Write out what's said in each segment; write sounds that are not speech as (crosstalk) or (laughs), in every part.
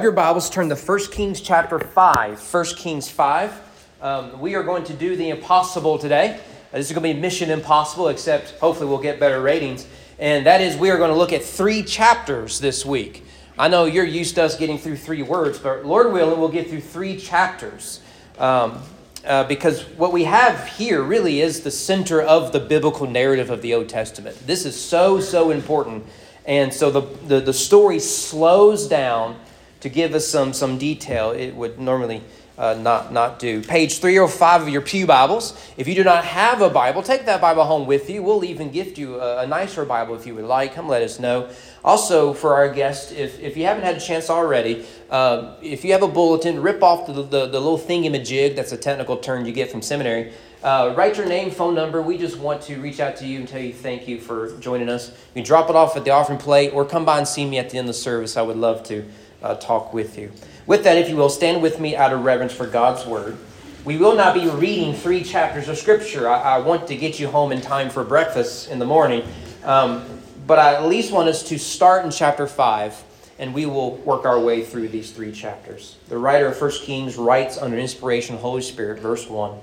Your Bibles turn to 1 Kings chapter 5. 1 Kings 5. Um, we are going to do the impossible today. Uh, this is going to be mission impossible, except hopefully we'll get better ratings. And that is, we are going to look at three chapters this week. I know you're used to us getting through three words, but Lord willing, we'll get through three chapters. Um, uh, because what we have here really is the center of the biblical narrative of the Old Testament. This is so, so important. And so the, the, the story slows down to give us some, some detail it would normally uh, not, not do. Page 305 of your Pew Bibles. If you do not have a Bible, take that Bible home with you. We'll even gift you a, a nicer Bible if you would like. Come let us know. Also, for our guests, if, if you haven't had a chance already, uh, if you have a bulletin, rip off the, the, the little thingamajig, that's a technical term you get from seminary. Uh, write your name, phone number. We just want to reach out to you and tell you thank you for joining us. You can drop it off at the offering plate or come by and see me at the end of the service. I would love to uh, talk with you. With that, if you will, stand with me out of reverence for God's word. We will not be reading three chapters of Scripture. I, I want to get you home in time for breakfast in the morning. Um, but I at least want us to start in chapter 5, and we will work our way through these three chapters. The writer of 1 Kings writes under inspiration of the Holy Spirit, verse 1.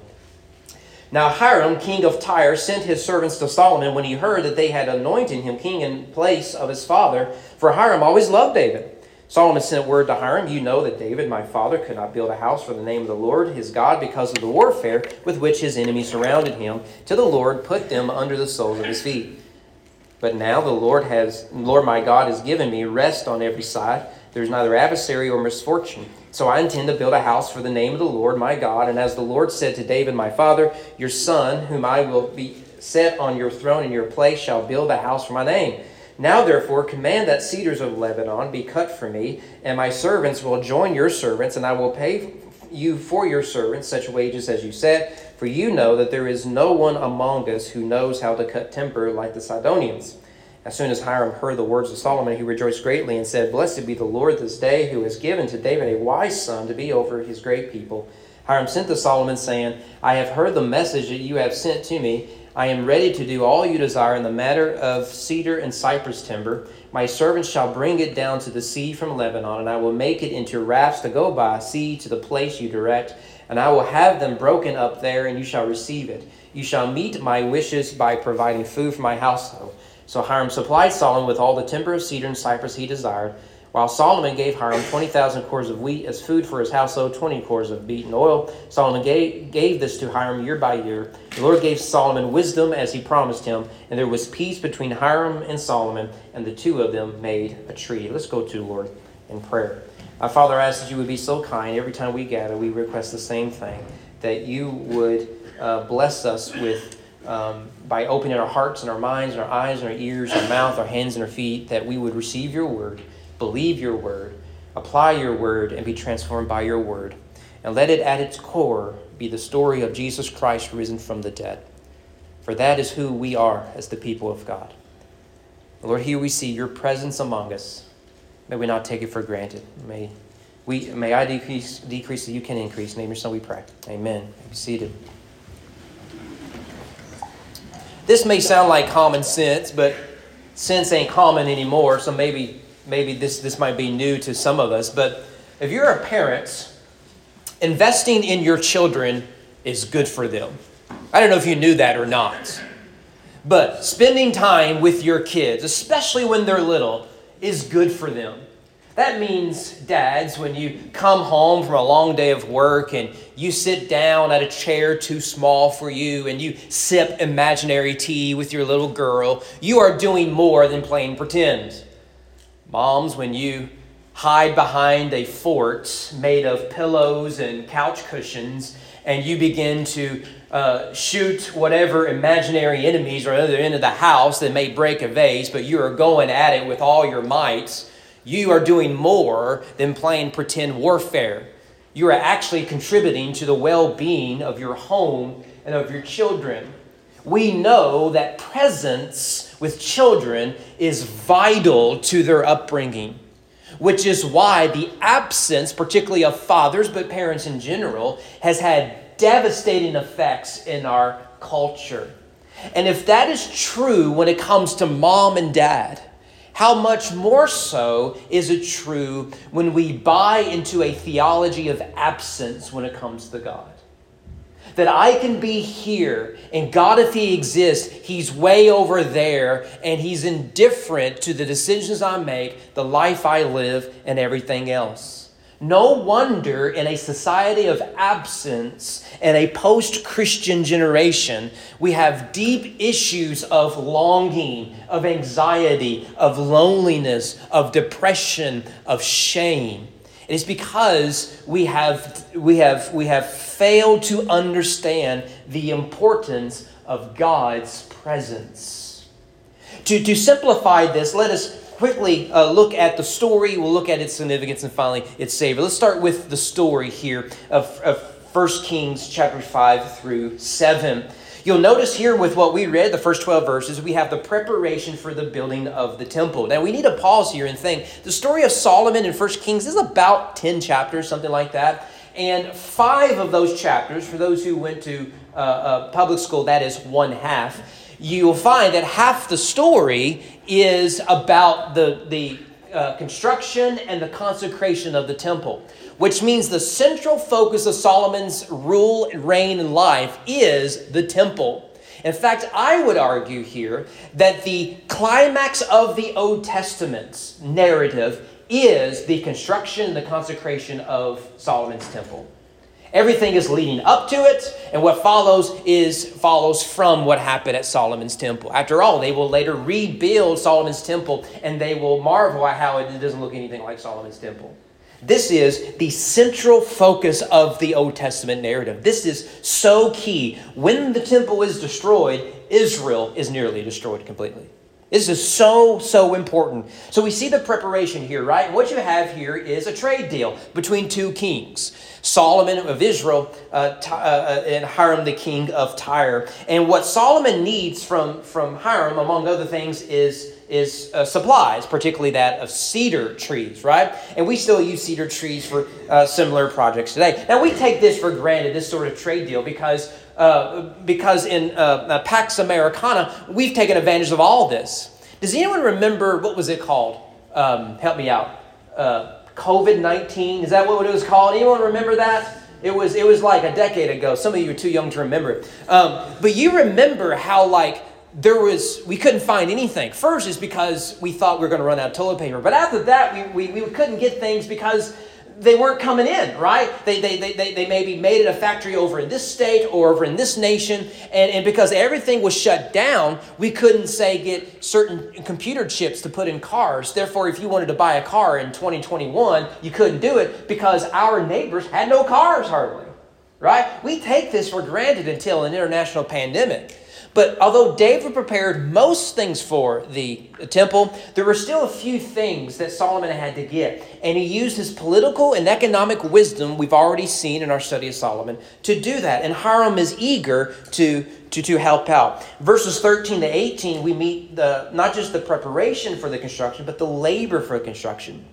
Now Hiram, king of Tyre, sent his servants to Solomon when he heard that they had anointed him king in place of his father, for Hiram always loved David. Solomon sent word to Hiram, You know that David, my father, could not build a house for the name of the Lord his God because of the warfare with which his enemies surrounded him, till the Lord put them under the soles of his feet. But now the Lord has, Lord my God has given me rest on every side. There is neither adversary or misfortune. So I intend to build a house for the name of the Lord my God. And as the Lord said to David my father, Your son, whom I will be set on your throne in your place, shall build a house for my name. Now, therefore, command that cedars of Lebanon be cut for me, and my servants will join your servants, and I will pay you for your servants such wages as you set. For you know that there is no one among us who knows how to cut timber like the Sidonians. As soon as Hiram heard the words of Solomon, he rejoiced greatly and said, Blessed be the Lord this day, who has given to David a wise son to be over his great people. Hiram sent to Solomon, saying, I have heard the message that you have sent to me I am ready to do all you desire in the matter of cedar and cypress timber. My servants shall bring it down to the sea from Lebanon, and I will make it into rafts to go by sea to the place you direct, and I will have them broken up there, and you shall receive it. You shall meet my wishes by providing food for my household. So Hiram supplied Solomon with all the timber of cedar and cypress he desired. While Solomon gave Hiram 20,000 cors of wheat as food for his household, 20 cors of beaten oil, Solomon gave, gave this to Hiram year by year. The Lord gave Solomon wisdom as he promised him, and there was peace between Hiram and Solomon, and the two of them made a treaty. Let's go to Lord in prayer. Our Father, I ask that you would be so kind. Every time we gather, we request the same thing that you would uh, bless us with. Um, by opening our hearts and our minds and our eyes and our ears, our mouth, our hands and our feet, that we would receive your word believe your word, apply your word, and be transformed by your word. And let it at its core be the story of Jesus Christ risen from the dead. For that is who we are as the people of God. Lord, here we see your presence among us. May we not take it for granted. May, we, may I decrease, decrease so you can increase. name your son we pray. Amen. Be seated. This may sound like common sense, but sense ain't common anymore, so maybe maybe this, this might be new to some of us, but if you're a parent, investing in your children is good for them. I don't know if you knew that or not. But spending time with your kids, especially when they're little, is good for them. That means, dads, when you come home from a long day of work and you sit down at a chair too small for you and you sip imaginary tea with your little girl, you are doing more than playing pretend. Moms, when you hide behind a fort made of pillows and couch cushions and you begin to uh, shoot whatever imaginary enemies are at the other end of the house that may break a vase, but you are going at it with all your might, you are doing more than playing pretend warfare. You are actually contributing to the well being of your home and of your children. We know that presence with children is vital to their upbringing, which is why the absence, particularly of fathers, but parents in general, has had devastating effects in our culture. And if that is true when it comes to mom and dad, how much more so is it true when we buy into a theology of absence when it comes to God? That I can be here, and God, if He exists, He's way over there, and He's indifferent to the decisions I make, the life I live, and everything else. No wonder in a society of absence and a post Christian generation, we have deep issues of longing, of anxiety, of loneliness, of depression, of shame. It is because we have, we have, we have failed to understand the importance of God's presence. To, to simplify this, let us quickly uh, look at the story. We'll look at its significance and finally its savor. Let's start with the story here of, of 1 Kings chapter 5 through 7. You'll notice here with what we read, the first 12 verses, we have the preparation for the building of the temple. Now, we need to pause here and think. The story of Solomon in 1 Kings is about 10 chapters, something like that. And five of those chapters, for those who went to uh, uh, public school, that is one half, you'll find that half the story is about the, the uh, construction and the consecration of the temple which means the central focus of Solomon's rule, reign, and life is the temple. In fact, I would argue here that the climax of the Old Testament's narrative is the construction and the consecration of Solomon's temple. Everything is leading up to it, and what follows is follows from what happened at Solomon's temple. After all, they will later rebuild Solomon's temple, and they will marvel at how it doesn't look anything like Solomon's temple. This is the central focus of the Old Testament narrative. This is so key. When the temple is destroyed, Israel is nearly destroyed completely. This is so, so important. So we see the preparation here, right? What you have here is a trade deal between two kings Solomon of Israel uh, uh, uh, and Hiram, the king of Tyre. And what Solomon needs from, from Hiram, among other things, is is uh, supplies, particularly that of cedar trees, right? And we still use cedar trees for uh, similar projects today. Now, we take this for granted, this sort of trade deal, because, uh, because in uh, uh, Pax Americana, we've taken advantage of all this. Does anyone remember, what was it called? Um, help me out. Uh, COVID 19, is that what it was called? Anyone remember that? It was, it was like a decade ago. Some of you are too young to remember it. Um, but you remember how, like, there was we couldn't find anything. First is because we thought we were going to run out of toilet paper but after that we, we, we couldn't get things because they weren't coming in right? They, they, they, they, they maybe made it a factory over in this state or over in this nation and, and because everything was shut down we couldn't say get certain computer chips to put in cars. Therefore if you wanted to buy a car in 2021 you couldn't do it because our neighbors had no cars hardly right? We take this for granted until an international pandemic but although David prepared most things for the temple, there were still a few things that Solomon had to get. And he used his political and economic wisdom, we've already seen in our study of Solomon, to do that. And Hiram is eager to, to, to help out. Verses 13 to 18, we meet the, not just the preparation for the construction, but the labor for construction.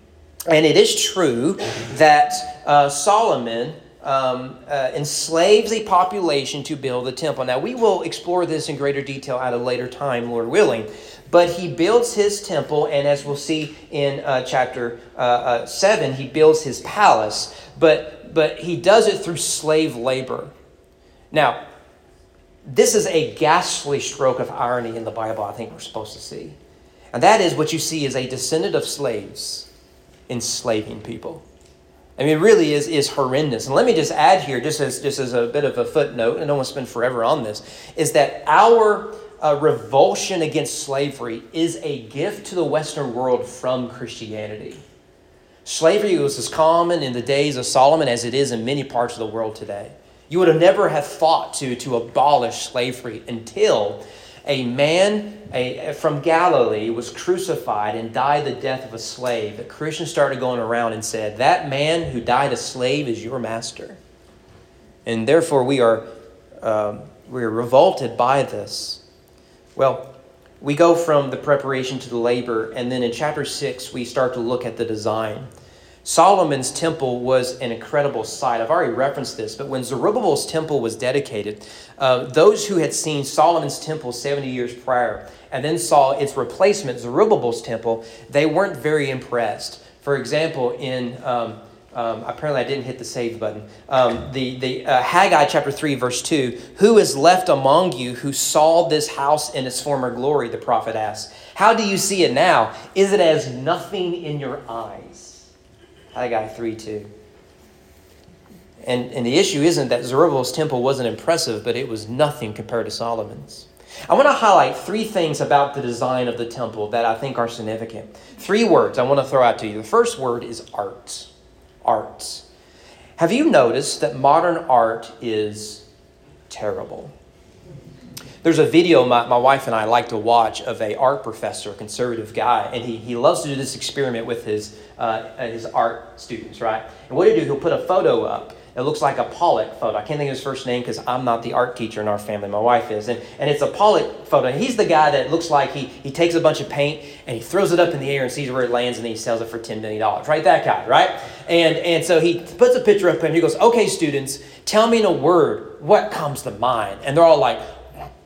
And it is true that uh, Solomon um, uh, enslaves a population to build the temple. Now, we will explore this in greater detail at a later time, Lord willing. But he builds his temple, and as we'll see in uh, chapter uh, uh 7, he builds his palace, but, but he does it through slave labor. Now, this is a ghastly stroke of irony in the Bible, I think we're supposed to see. And that is what you see is a descendant of slaves enslaving people. I mean, it really is, is horrendous. And let me just add here, just as, just as a bit of a footnote, and I don't want to spend forever on this, is that our uh, revulsion against slavery is a gift to the Western world from Christianity. Slavery was as common in the days of Solomon as it is in many parts of the world today. You would have never have thought to, to abolish slavery until a man a, from Galilee was crucified and died the death of a slave, the Christians started going around and said, That man who died a slave is your master. And therefore, we are, um, we are revolted by this. Well, we go from the preparation to the labor, and then in chapter 6, we start to look at the design. Solomon's temple was an incredible sight. I've already referenced this, but when Zerubbabel's temple was dedicated, uh, those who had seen Solomon's temple 70 years prior and then saw its replacement, Zerubbabel's temple, they weren't very impressed. For example, in um, um, apparently I didn't hit the save button. Um, the the uh, Haggai chapter three verse two. Who is left among you who saw this house in its former glory? The prophet asks. How do you see it now? Is it as nothing in your eyes? Haggai 3 2. And, and the issue isn't that Zerubbabel's temple wasn't impressive, but it was nothing compared to Solomon's. I want to highlight three things about the design of the temple that I think are significant. Three words I want to throw out to you. The first word is art. Art. Have you noticed that modern art is terrible? There's a video my, my wife and I like to watch of a art professor, a conservative guy, and he, he loves to do this experiment with his, uh, his art students, right? And what he do, he'll put a photo up. It looks like a Pollock photo. I can't think of his first name because I'm not the art teacher in our family. My wife is. And, and it's a Pollock photo. He's the guy that looks like he, he takes a bunch of paint and he throws it up in the air and sees where it lands and then he sells it for $10 million. Right? That guy, right? And, and so he puts a picture up and he goes, Okay, students, tell me in a word what comes to mind. And they're all like,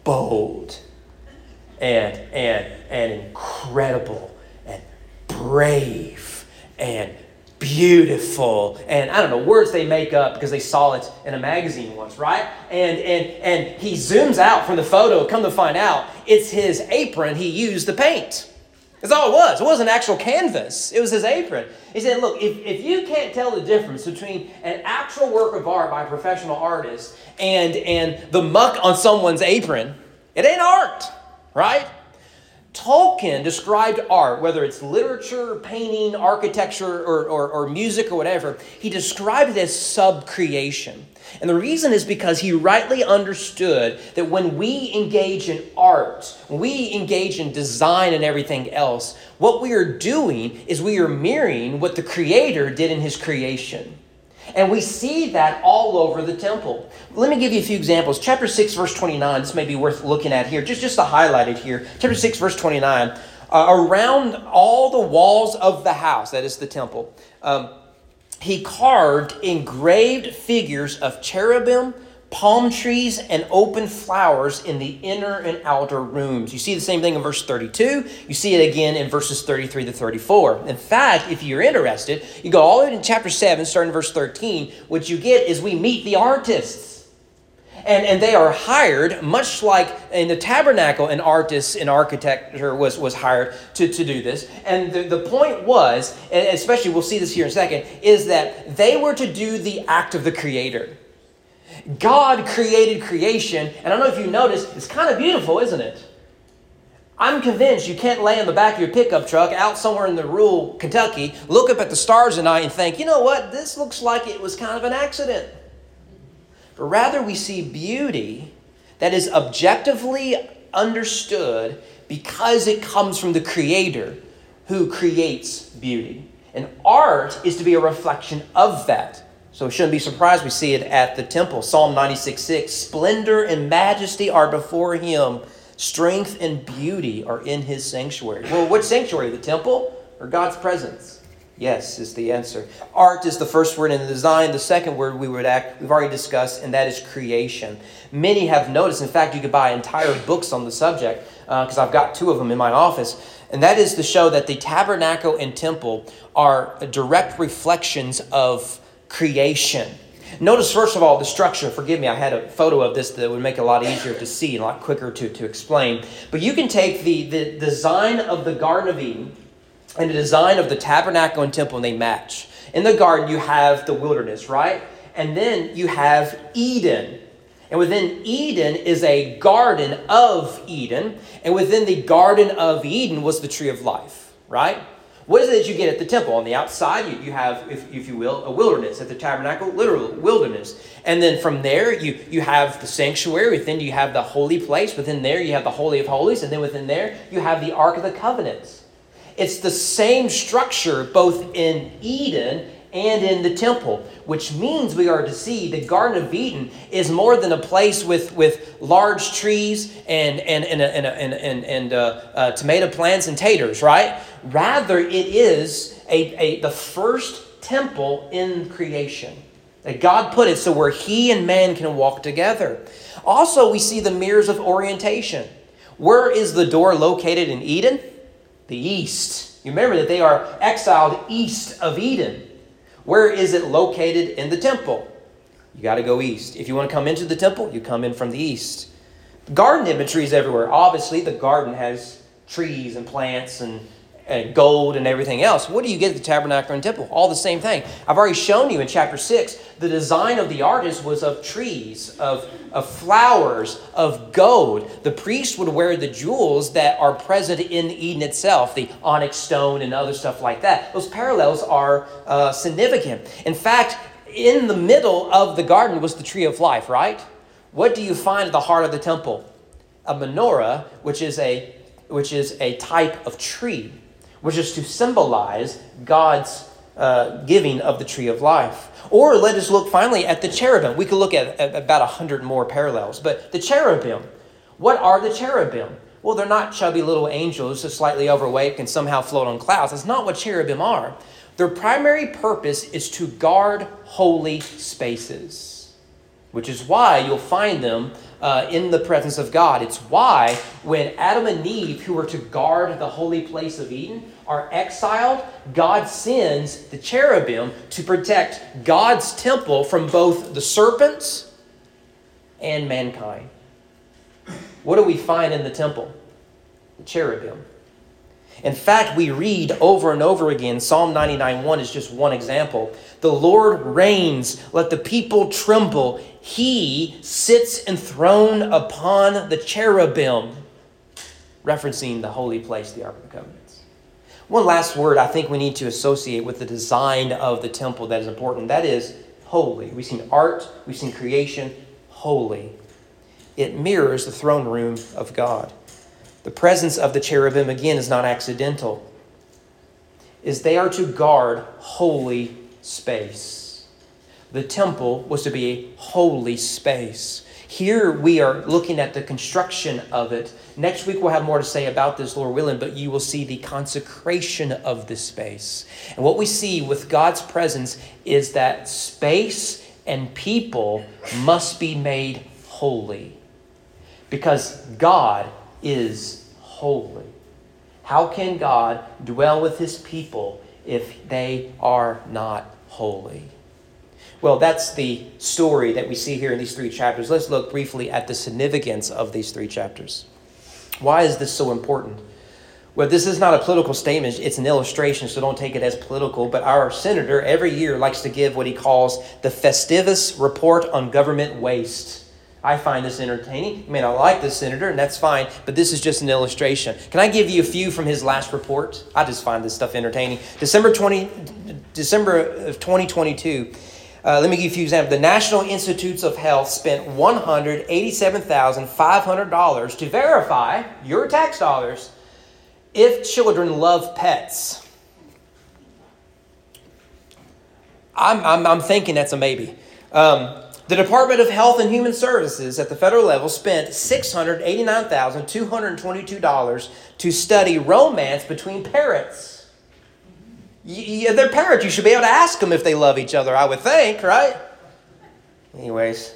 bold and, and, and incredible and brave and beautiful. And i don't know words they make up because they saw it in a magazine once right? And and and he zooms out from the photo come to find out it's his apron he used to paint that's all it was. It wasn't actual canvas. It was his apron. He said look if, if you can't tell the difference between an actual work of art by a professional artist and and the muck on someone's apron it ain't art, right? Tolkien described art, whether it's literature, painting, architecture, or, or, or, music or whatever, he described it as subcreation. And the reason is because he rightly understood that when we engage in art, we engage in design and everything else, what we are doing is we are mirroring what the Creator did in his creation. And we see that all over the temple. Let me give you a few examples. Chapter 6, verse 29, this may be worth looking at here, just, just to highlight it here. Chapter 6, verse 29. Uh, around all the walls of the house, that is the temple, um, he carved engraved figures of cherubim, palm trees and open flowers in the inner and outer rooms. You see the same thing in verse 32. You see it again in verses 33 to 34. In fact, if you're interested, you go all the way to chapter 7, starting in verse 13. What you get is we meet the artists. And, and they are hired, much like in the tabernacle, an artist in architecture was, was hired to, to do this. And the, the point was, and especially we'll see this here in a second, is that they were to do the act of the Creator. God created creation, and I don't know if you noticed, it's kind of beautiful, isn't it? I'm convinced you can't lay in the back of your pickup truck out somewhere in the rural Kentucky, look up at the stars at night and think, you know what, this looks like it was kind of an accident. But rather, we see beauty that is objectively understood because it comes from the Creator who creates beauty. And art is to be a reflection of that. So we shouldn't be surprised we see it at the temple. Psalm 96 6 Splendor and majesty are before him, strength and beauty are in his sanctuary. Well, what sanctuary? The temple or God's presence? Yes, is the answer. Art is the first word in the design. The second word we would act, we've already discussed, and that is creation. Many have noticed, in fact, you could buy entire books on the subject, because uh, I've got two of them in my office, and that is to show that the tabernacle and temple are direct reflections of creation. Notice, first of all, the structure. Forgive me, I had a photo of this that would make it a lot easier to see and a lot quicker to, to explain. But you can take the, the design of the Garden of Eden and the design of the tabernacle and temple, and they match. In the garden, you have the wilderness, right? And then you have Eden. And within Eden is a garden of Eden. And within the garden of Eden was the tree of life, right? What is it that you get at the temple? On the outside, you, you have, if, if you will, a wilderness. At the tabernacle, literal wilderness. And then from there, you, you have the sanctuary. Within you have the holy place. Within there, you have the Holy of Holies. And then within there, you have the Ark of the Covenants. It's the same structure both in Eden and in the temple, which means we are to see the Garden of Eden is more than a place with, with large trees and, and, and, and, and, and, and uh, uh, tomato plants and taters, right? Rather, it is a, a, the first temple in creation. That God put it so where He and man can walk together. Also, we see the mirrors of orientation. Where is the door located in Eden? The east. You remember that they are exiled east of Eden. Where is it located in the temple? You got to go east. If you want to come into the temple, you come in from the east. Garden imagery is everywhere. Obviously, the garden has trees and plants and and gold and everything else. What do you get at the tabernacle and temple? All the same thing. I've already shown you in chapter 6 the design of the artist was of trees, of, of flowers, of gold. The priest would wear the jewels that are present in Eden itself, the onyx stone and other stuff like that. Those parallels are uh, significant. In fact, in the middle of the garden was the tree of life, right? What do you find at the heart of the temple? A menorah, which is a which is a type of tree which is to symbolize God's uh, giving of the tree of life. Or let us look finally at the cherubim. We could look at, at about a hundred more parallels, but the cherubim. What are the cherubim? Well, they're not chubby little angels, just slightly overweight, can somehow float on clouds. That's not what cherubim are. Their primary purpose is to guard holy spaces, which is why you'll find them uh, in the presence of God. It's why when Adam and Eve, who were to guard the holy place of Eden, are exiled, God sends the cherubim to protect God's temple from both the serpents and mankind. What do we find in the temple? The cherubim. In fact, we read over and over again, Psalm 99 1 is just one example. The Lord reigns, let the people tremble. He sits enthroned upon the cherubim, referencing the holy place, the Ark of the Covenants. One last word I think we need to associate with the design of the temple that is important that is holy. We've seen art, we've seen creation, holy. It mirrors the throne room of God. The presence of the cherubim, again, is not accidental, is they are to guard holy space. The temple was to be a holy space. Here we are looking at the construction of it. Next week we'll have more to say about this, Lord willing, but you will see the consecration of this space. And what we see with God's presence is that space and people must be made holy because God is holy. How can God dwell with his people if they are not holy? Well, that's the story that we see here in these three chapters. Let's look briefly at the significance of these three chapters. Why is this so important? Well, this is not a political statement, it's an illustration, so don't take it as political. But our senator every year likes to give what he calls the Festivus Report on Government Waste. I find this entertaining. I mean, I like the senator, and that's fine, but this is just an illustration. Can I give you a few from his last report? I just find this stuff entertaining. December 20, December of 2022. Uh, let me give you a few examples. The National Institutes of Health spent $187,500 to verify your tax dollars if children love pets. I'm, I'm, I'm thinking that's a maybe. Um, the Department of Health and Human Services at the federal level spent $689,222 to study romance between parrots. Y- they're parrots. You should be able to ask them if they love each other, I would think, right? Anyways.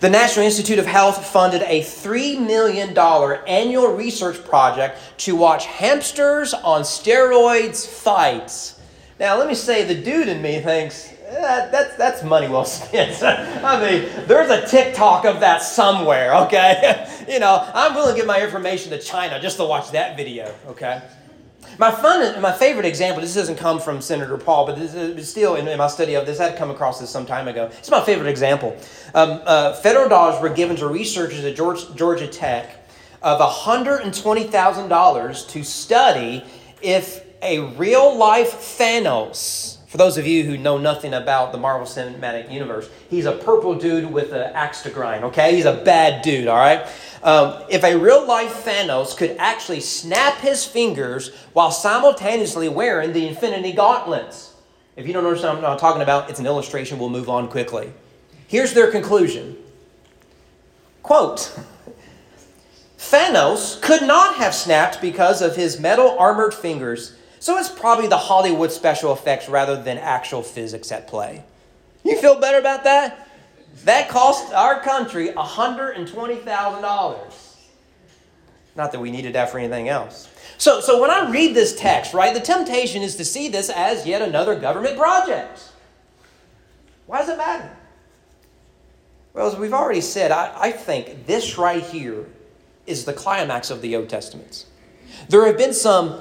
The National Institute of Health funded a $3 million annual research project to watch hamsters on steroids fights. Now, let me say, the dude in me thinks, that, that's, that's money well spent. (laughs) I mean, there's a TikTok of that somewhere, okay? (laughs) you know, I'm willing to give my information to China just to watch that video, okay? My fun, my favorite example. This doesn't come from Senator Paul, but this is still in, in my study of this. I had come across this some time ago. It's my favorite example. Um, uh, federal dollars were given to researchers at George, Georgia Tech of $120,000 to study if a real life Thanos for those of you who know nothing about the Marvel Cinematic Universe, he's a purple dude with an axe to grind, okay? He's a bad dude, all right? Um, if a real life Thanos could actually snap his fingers while simultaneously wearing the Infinity Gauntlets, if you don't understand what I'm talking about, it's an illustration. We'll move on quickly. Here's their conclusion Quote, Thanos could not have snapped because of his metal armored fingers So it's probably the Hollywood special effects rather than actual physics at play. You feel better about that? That cost our country $120,000. Not that we needed that for anything else. So, so when I read this text, right, the temptation is to see this as yet another government project. Why does it matter? Well, as we've already said, I, I think this right here is the climax of the Old Testament. There have been some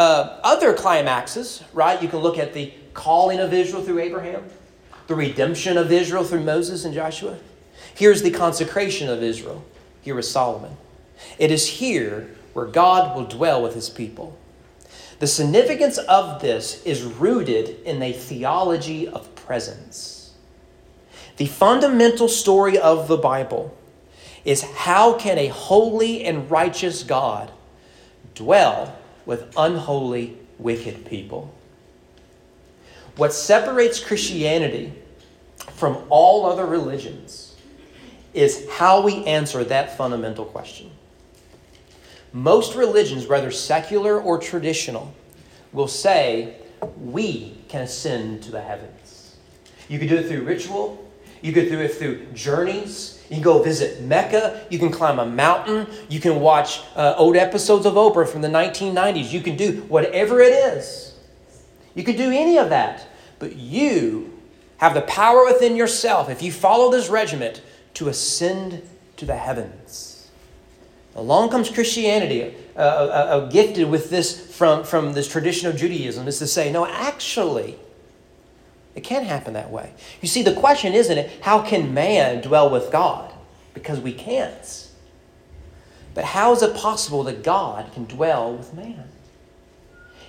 uh, other climaxes, right? You can look at the calling of Israel through Abraham, the redemption of Israel through Moses and Joshua. Here's the consecration of Israel. Here is Solomon. It is here where God will dwell with his people. The significance of this is rooted in a theology of presence. The fundamental story of the Bible is how can a holy and righteous God dwell with unholy, wicked people? What separates Christianity from all other religions is how we answer that fundamental question. Most religions, whether secular or traditional, will say we can ascend to the heavens. You can do it through ritual, you can do it through journeys. You can go visit Mecca. You can climb a mountain. You can watch uh, old episodes of Oprah from the 1990s. You can do whatever it is. You can do any of that. But you have the power within yourself, if you follow this regiment, to ascend to the heavens. Along comes Christianity, uh, uh, uh, gifted with this from, from this tradition of Judaism, is to say, no, actually, it can't happen that way. You see, the question isn't it, how can man dwell with God? Because we can't. But how is it possible that God can dwell with man?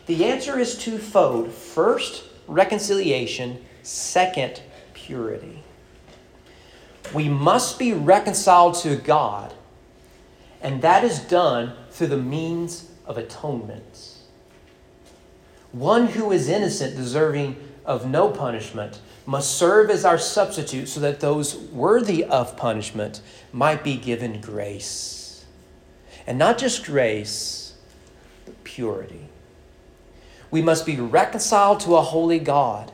The answer is twofold. First, reconciliation. Second, purity. We must be reconciled to God and that is done through the means of atonement. One who is innocent, deserving of no punishment, must serve as our substitute so that those worthy of punishment might be given grace. And not just grace, but purity. We must be reconciled to a holy God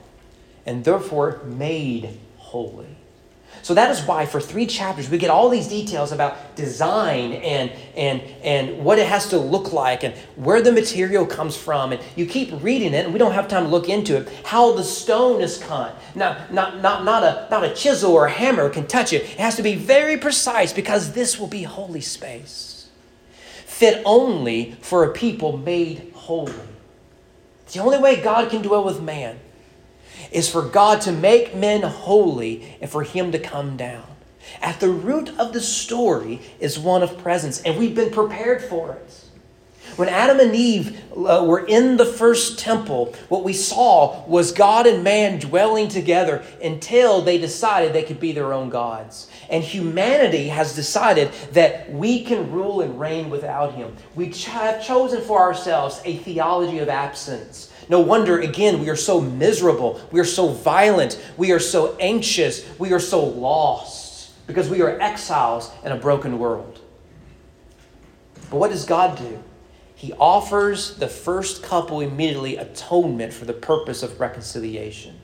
and therefore made holy. So that is why for three chapters we get all these details about design and and and what it has to look like and where the material comes from. And you keep reading it, and we don't have time to look into it. How the stone is cut. Now, not not not a not a chisel or a hammer can touch it. It has to be very precise because this will be holy space. Fit only for a people made holy. It's the only way God can dwell with man is for God to make men holy and for Him to come down. At the root of the story is one of presence, and we've been prepared for it. When Adam and Eve uh, were in the first temple, what we saw was God and man dwelling together until they decided they could be their own gods. And humanity has decided that we can rule and reign without him. We have chosen for ourselves a theology of absence no wonder, again, we are so miserable. We are so violent. We are so anxious. We are so lost because we are exiles in a broken world. But what does God do? He offers the first couple immediately atonement for the purpose of reconciliation.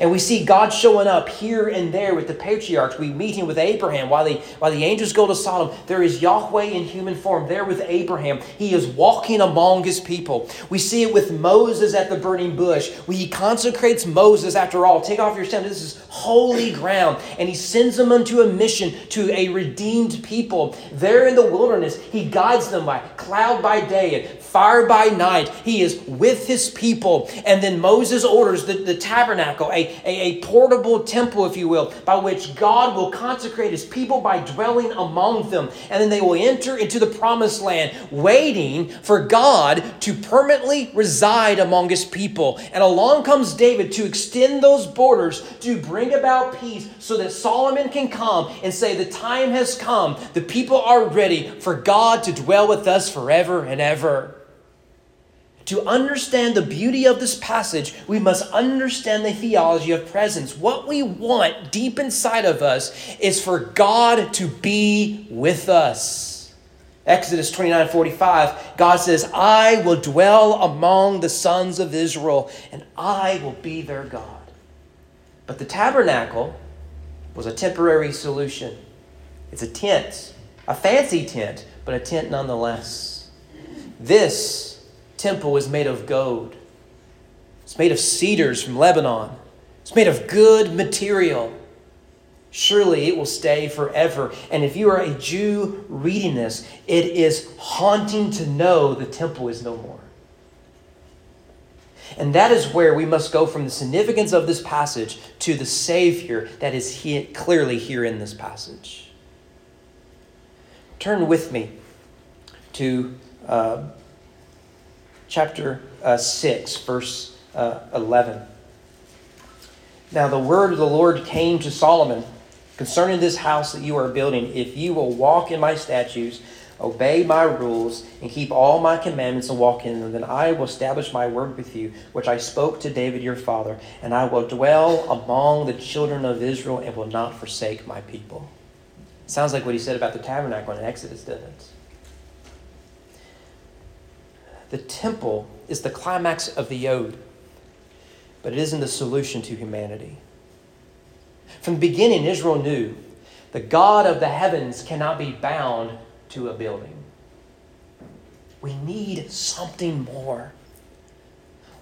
And we see God showing up here and there with the patriarchs. We meet him with Abraham. While the, while the angels go to Sodom, there is Yahweh in human form there with Abraham. He is walking among his people. We see it with Moses at the burning bush. He consecrates Moses after all. Take off your sandals. This is holy ground. And he sends them unto a mission to a redeemed people. There in the wilderness, he guides them by cloud by day and fire by night. He is with his people. And then Moses orders the, the tabernacle a, a, a portable temple, if you will, by which God will consecrate his people by dwelling among them. And then they will enter into the promised land, waiting for God to permanently reside among his people. And along comes David to extend those borders to bring about peace so that Solomon can come and say, The time has come. The people are ready for God to dwell with us forever and ever. To understand the beauty of this passage, we must understand the theology of presence. What we want deep inside of us is for God to be with us. Exodus 29 45, God says, I will dwell among the sons of Israel, and I will be their God. But the tabernacle was a temporary solution. It's a tent, a fancy tent, but a tent nonetheless. This temple is made of gold, it's made of cedars from Lebanon, it's made of good material. Surely it will stay forever. And if you are a Jew reading this, it is haunting to know the temple is no more. And that is where we must go from the significance of this passage to the Savior that is clearly here in this passage. Turn with me to uh, chapter uh, 6, verse uh, 11. Now, the word of the Lord came to Solomon concerning this house that you are building, if you will walk in my statutes, obey my rules, and keep all my commandments and walk in them, then I will establish my word with you, which I spoke to David your father, and I will dwell among the children of Israel and will not forsake my people. Sounds like what he said about the tabernacle in Exodus, doesn't it? The temple is the climax of the ode, but it isn't the solution to humanity. From the beginning, Israel knew the God of the heavens cannot be bound to a building. We need something more.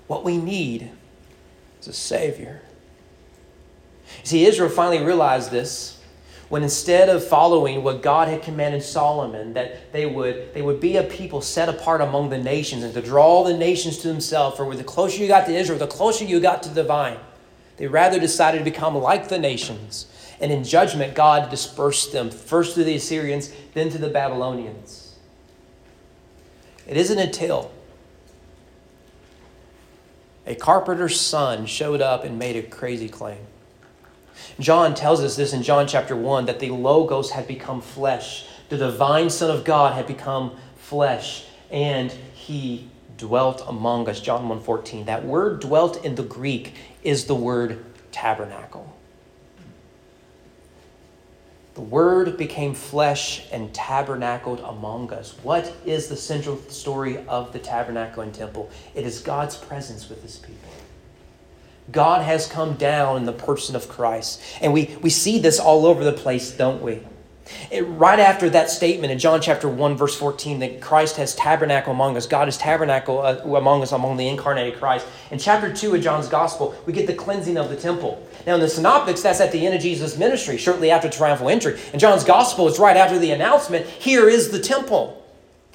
What we need is a Savior. See, Israel finally realized this when instead of following what God had commanded Solomon, that they would, they would be a people set apart among the nations and to draw the nations to themselves, for the closer you got to Israel, the closer you got to the divine. They rather decided to become like the nations. And in judgment, God dispersed them, first to the Assyrians, then to the Babylonians. It isn't until a carpenter's son showed up and made a crazy claim. John tells us this in John chapter 1 that the Logos had become flesh. The divine Son of God had become flesh, and he dwelt among us. John 1:14. That word dwelt in the Greek is the word tabernacle. The Word became flesh and tabernacled among us. What is the central story of the tabernacle and temple? It is God's presence with His people. God has come down in the person of Christ. And we, we see this all over the place, don't we? It, right after that statement in John chapter 1, verse 14, that Christ has tabernacle among us, God is tabernacle uh, among us, among the incarnated Christ. In chapter 2 of John's gospel, we get the cleansing of the temple. Now, in the synoptics, that's at the end of Jesus' ministry, shortly after triumphal entry. In John's gospel, it's right after the announcement here is the temple.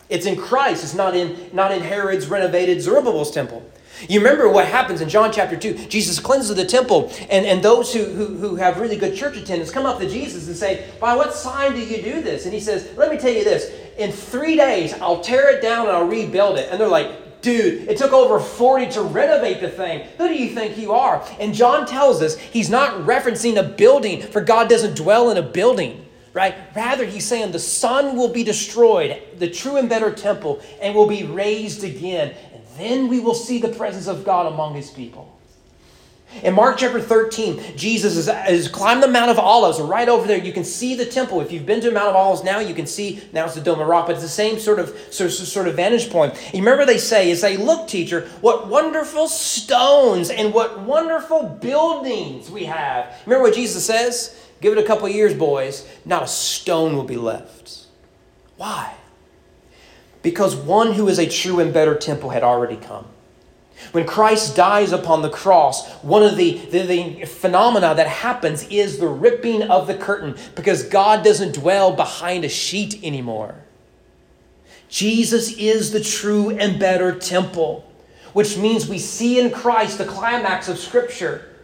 It's in Christ, it's not in, not in Herod's renovated Zerubbabel's temple. You remember what happens in John chapter 2. Jesus cleanses the temple, and, and those who, who, who have really good church attendance come up to Jesus and say, By what sign do you do this? And he says, Let me tell you this. In three days, I'll tear it down and I'll rebuild it. And they're like, Dude, it took over 40 to renovate the thing. Who do you think you are? And John tells us he's not referencing a building, for God doesn't dwell in a building right? Rather, he's saying the Son will be destroyed, the true and better temple, and will be raised again then we will see the presence of God among his people. In Mark chapter 13, Jesus is, is climbed the Mount of Olives, right over there. You can see the temple. If you've been to Mount of Olives now, you can see, now it's the Dome of Rock, but it's the same sort of, sort, sort of vantage point. You remember they say, is they look, teacher, what wonderful stones and what wonderful buildings we have. Remember what Jesus says? Give it a couple years, boys, not a stone will be left. Why? Because one who is a true and better temple had already come. When Christ dies upon the cross, one of the, the, the, phenomena that happens is the ripping of the curtain because God doesn't dwell behind a sheet anymore. Jesus is the true and better temple, which means we see in Christ the climax of Scripture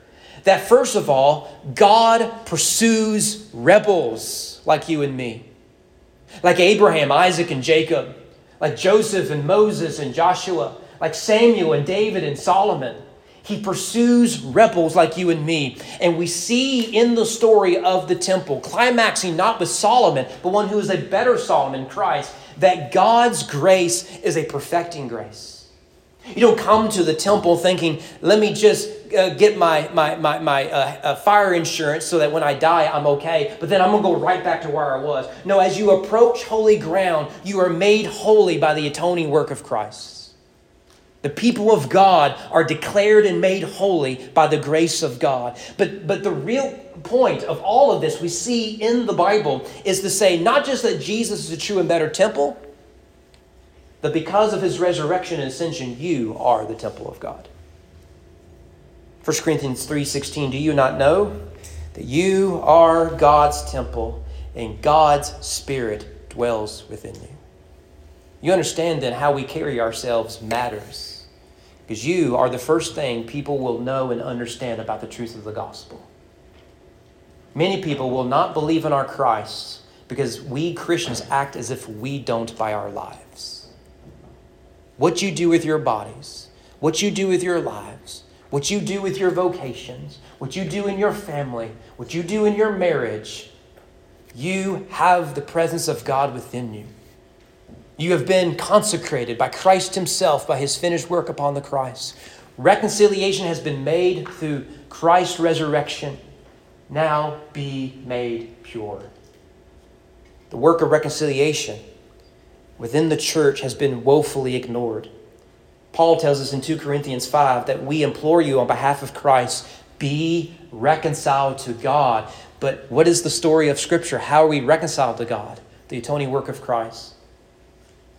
that, first of all, God pursues rebels like you and me, like Abraham, Isaac, and Jacob like Joseph and Moses and Joshua, like Samuel and David and Solomon. He pursues rebels like you and me. And we see in the story of the temple, climaxing not with Solomon, but one who is a better Solomon, Christ, that God's grace is a perfecting grace. You don't come to the temple thinking, let me just uh, get my, my, my, my uh, uh, fire insurance so that when I die, I'm okay, but then I'm going to go right back to where I was. No, as you approach holy ground, you are made holy by the atoning work of Christ. The people of God are declared and made holy by the grace of God. But, but the real point of all of this we see in the Bible is to say not just that Jesus is a true and better temple, but because of his resurrection and ascension, you are the temple of God. 1 Corinthians 3:16 Do you not know that you are God's temple and God's spirit dwells within you? You understand then how we carry ourselves matters because you are the first thing people will know and understand about the truth of the gospel. Many people will not believe in our Christ because we Christians act as if we don't by our lives. What you do with your bodies, what you do with your lives, what you do with your vocations, what you do in your family, what you do in your marriage, you have the presence of God within you. You have been consecrated by Christ Himself, by His finished work upon the cross. Reconciliation has been made through Christ's resurrection. Now be made pure. The work of reconciliation within the church has been woefully ignored. Paul tells us in 2 Corinthians 5 that we implore you on behalf of Christ, be reconciled to God. But what is the story of Scripture? How are we reconciled to God? The atoning work of Christ.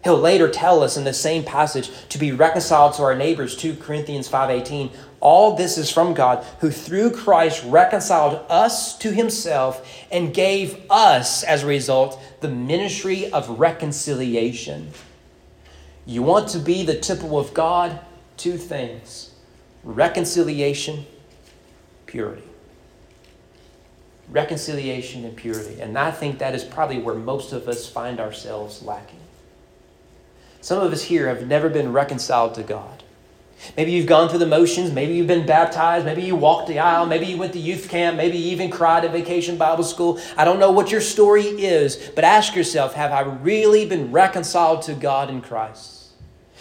He'll later tell us in the same passage to be reconciled to our neighbors, 2 Corinthians 5:18. All this is from God, who through Christ reconciled us to himself and gave us as a result the ministry of reconciliation. You want to be the temple of God? Two things reconciliation, purity. Reconciliation and purity. And I think that is probably where most of us find ourselves lacking. Some of us here have never been reconciled to God. Maybe you've gone through the motions. Maybe you've been baptized. Maybe you walked the aisle. Maybe you went to youth camp. Maybe you even cried at vacation Bible school. I don't know what your story is, but ask yourself have I really been reconciled to God in Christ?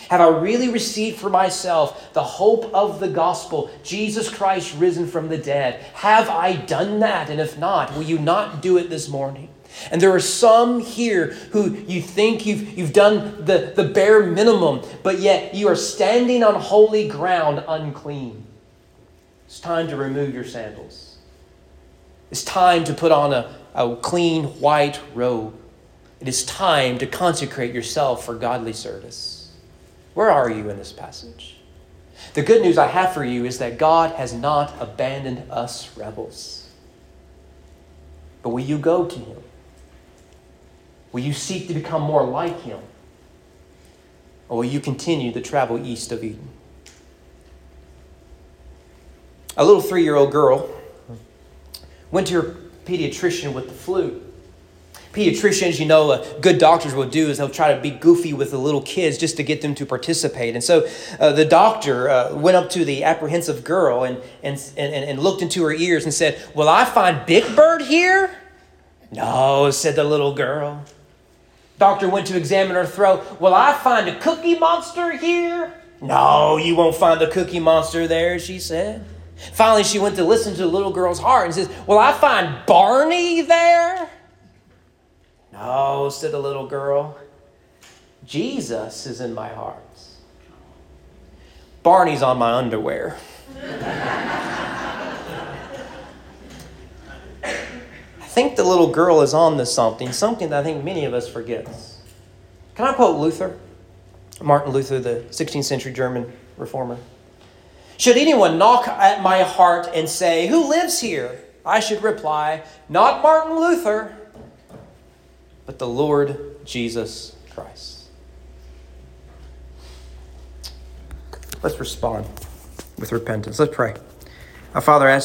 Have I really received for myself the hope of the gospel, Jesus Christ risen from the dead? Have I done that? And if not, will you not do it this morning? And there are some here who you think you've, you've done the, the bare minimum, but yet you are standing on holy ground unclean. It's time to remove your sandals. It's time to put on a, a clean white robe. It is time to consecrate yourself for godly service. Where are you in this passage? The good news I have for you is that God has not abandoned us rebels. But will you go to Him? Will you seek to become more like Him? Or will you continue to travel east of Eden? A little three year old girl went to her pediatrician with the flu pediatricians, you know, uh, good doctors will do is they'll try to be goofy with the little kids just to get them to participate. And so uh, the doctor uh, went up to the apprehensive girl and, and, and, and looked into her ears and said, Will I find Big Bird here? No, said the little girl. Doctor went to examine her throat. Will I find a cookie monster here? No, you won't find the cookie monster there, she said. Finally, she went to listen to the little girl's heart and says, Will I find Barney there? No, said the little girl. Jesus is in my heart. Barney's on my underwear. (laughs) think the little girl is on to something, something that I think many of us forget. Can I quote Luther? Martin Luther, the 16th century German reformer. Should anyone knock at my heart and say, Who lives here? I should reply, Not Martin Luther but the Lord Jesus Christ. Let's respond with repentance. Let's pray. Our Father, ask